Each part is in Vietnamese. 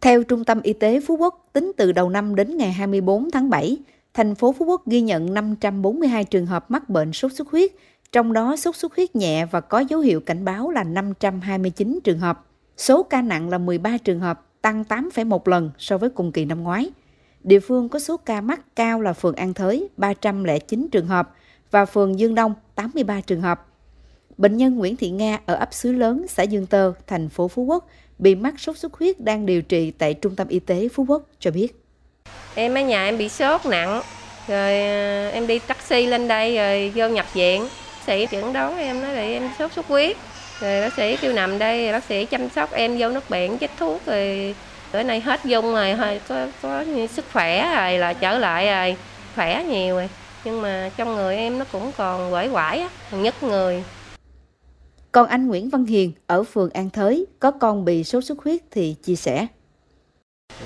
Theo Trung tâm Y tế Phú Quốc, tính từ đầu năm đến ngày 24 tháng 7, thành phố Phú Quốc ghi nhận 542 trường hợp mắc bệnh sốt xuất huyết, trong đó sốt xuất huyết nhẹ và có dấu hiệu cảnh báo là 529 trường hợp. Số ca nặng là 13 trường hợp, tăng 8,1 lần so với cùng kỳ năm ngoái. Địa phương có số ca mắc cao là phường An Thới 309 trường hợp và phường Dương Đông 83 trường hợp. Bệnh nhân Nguyễn Thị Nga ở ấp Xứ Lớn, xã Dương Tơ, thành phố Phú Quốc bị mắc sốt xuất huyết đang điều trị tại Trung tâm Y tế Phú Quốc cho biết. Em ở nhà em bị sốt nặng, rồi ờ, em đi taxi lên đây rồi vô nhập viện. Bác sĩ chẩn đoán em nói là em sốt xuất huyết. Rồi bác sĩ kêu nằm đây, bác sĩ chăm sóc em vô nước biển chích thuốc rồi bữa nay hết dung rồi, hơi có, có sức khỏe rồi là trở lại rồi, khỏe nhiều rồi. Nhưng mà trong người em nó cũng còn quẩy quải á, nhất người. Còn anh Nguyễn Văn Hiền ở phường An Thới có con bị sốt xuất huyết thì chia sẻ.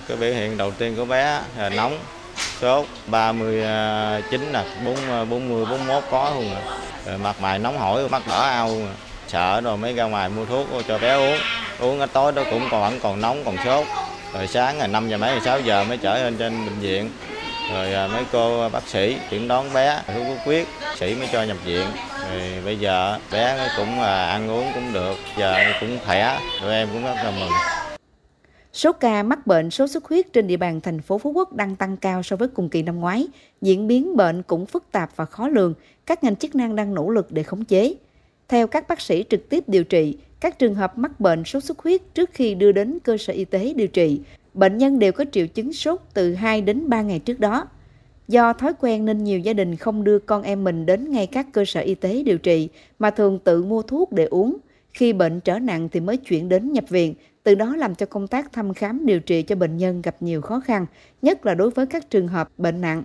Cái biểu hiện đầu tiên của bé là nóng, sốt 39 nè, 40, 40 41 có luôn rồi. rồi mặt mày nóng hổi, mắt đỏ ao luôn rồi. Sợ rồi mới ra ngoài mua thuốc cho bé uống. Uống ở tối đó cũng còn vẫn còn nóng, còn sốt. Rồi sáng ngày 5 giờ mấy, 6 giờ mới trở lên trên bệnh viện. Rồi à, mấy cô bác sĩ chẩn đoán bé sốt xuất huyết, sĩ mới cho nhập viện. Rồi bây giờ bé cũng à, ăn uống cũng được, giờ cũng khỏe, tụi em cũng rất là mừng. Số ca mắc bệnh sốt xuất huyết trên địa bàn thành phố Phú Quốc đang tăng cao so với cùng kỳ năm ngoái. Diễn biến bệnh cũng phức tạp và khó lường, các ngành chức năng đang nỗ lực để khống chế. Theo các bác sĩ trực tiếp điều trị, các trường hợp mắc bệnh sốt xuất huyết trước khi đưa đến cơ sở y tế điều trị, bệnh nhân đều có triệu chứng sốt từ 2 đến 3 ngày trước đó. Do thói quen nên nhiều gia đình không đưa con em mình đến ngay các cơ sở y tế điều trị mà thường tự mua thuốc để uống. Khi bệnh trở nặng thì mới chuyển đến nhập viện, từ đó làm cho công tác thăm khám điều trị cho bệnh nhân gặp nhiều khó khăn, nhất là đối với các trường hợp bệnh nặng.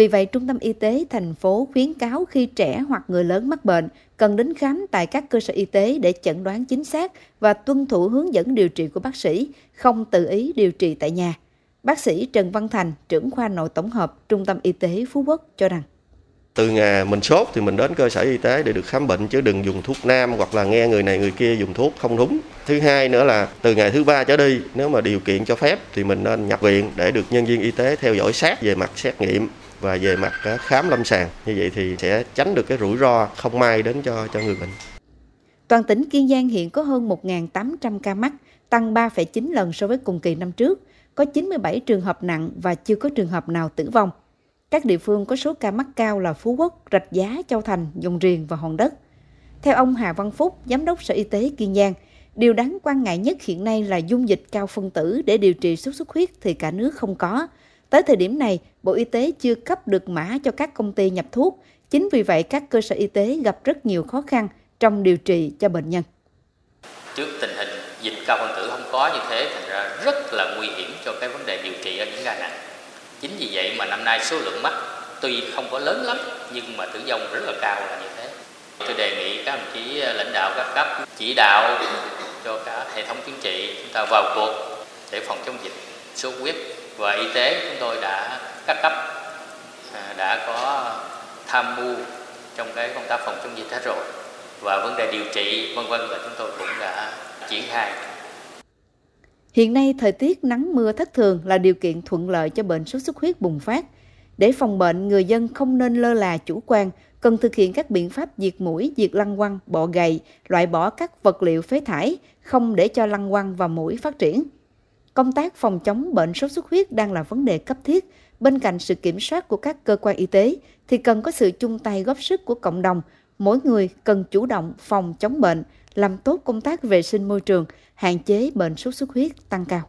Vì vậy, Trung tâm Y tế thành phố khuyến cáo khi trẻ hoặc người lớn mắc bệnh cần đến khám tại các cơ sở y tế để chẩn đoán chính xác và tuân thủ hướng dẫn điều trị của bác sĩ, không tự ý điều trị tại nhà. Bác sĩ Trần Văn Thành, trưởng khoa nội tổng hợp Trung tâm Y tế Phú Quốc cho rằng từ ngày mình sốt thì mình đến cơ sở y tế để được khám bệnh chứ đừng dùng thuốc nam hoặc là nghe người này người kia dùng thuốc không đúng. Thứ hai nữa là từ ngày thứ ba trở đi nếu mà điều kiện cho phép thì mình nên nhập viện để được nhân viên y tế theo dõi sát về mặt xét nghiệm và về mặt ờ, khám lâm sàng. Như vậy thì sẽ tránh được cái rủi ro không may đến cho cho người bệnh. Toàn tỉnh Kiên Giang hiện có hơn 1.800 ca mắc, tăng 3,9 lần so với cùng kỳ năm trước. Có 97 trường hợp nặng và chưa có trường hợp nào tử vong. Các địa phương có số ca mắc cao là Phú Quốc, Rạch Giá, Châu Thành, Dòng Riền và Hòn Đất. Theo ông Hà Văn Phúc, Giám đốc Sở Y tế Kiên Giang, điều đáng quan ngại nhất hiện nay là dung dịch cao phân tử để điều trị sốt xuất huyết thì cả nước không có. Tới thời điểm này, Bộ Y tế chưa cấp được mã cho các công ty nhập thuốc. Chính vì vậy, các cơ sở y tế gặp rất nhiều khó khăn trong điều trị cho bệnh nhân. Trước tình hình dịch cao phân tử không có như thế, thành ra rất là nguy hiểm cho cái vấn đề điều trị ở những ca nặng. Chính vì vậy mà năm nay số lượng mắc tuy không có lớn lắm, nhưng mà tử vong rất là cao là như thế. Tôi đề nghị các đồng chí ờ, lãnh đạo các cấp chỉ đạo cho cả hệ thống chính trị chúng ta vào cuộc để phòng chống dịch. Sốt huyết và y tế chúng tôi đã, các cấp à, đã có tham mưu trong cái công tác phòng chống dịch hết rồi. Và vấn đề điều trị, vân vân là chúng tôi cũng đã triển khai. Hiện nay, thời tiết nắng mưa thất thường là điều kiện thuận lợi cho bệnh sốt xuất huyết bùng phát. Để phòng bệnh, người dân không nên lơ là chủ quan, cần thực hiện các biện pháp diệt mũi, diệt lăng quăng, bọ gầy, loại bỏ các vật liệu phế thải, không để cho lăng quăng và mũi phát triển. Công tác phòng chống bệnh sốt xuất huyết đang là vấn đề cấp thiết. Bên cạnh sự kiểm soát của các cơ quan y tế, thì cần có sự chung tay góp sức của cộng đồng. Mỗi người cần chủ động phòng chống bệnh, làm tốt công tác vệ sinh môi trường, hạn chế bệnh sốt xuất huyết tăng cao.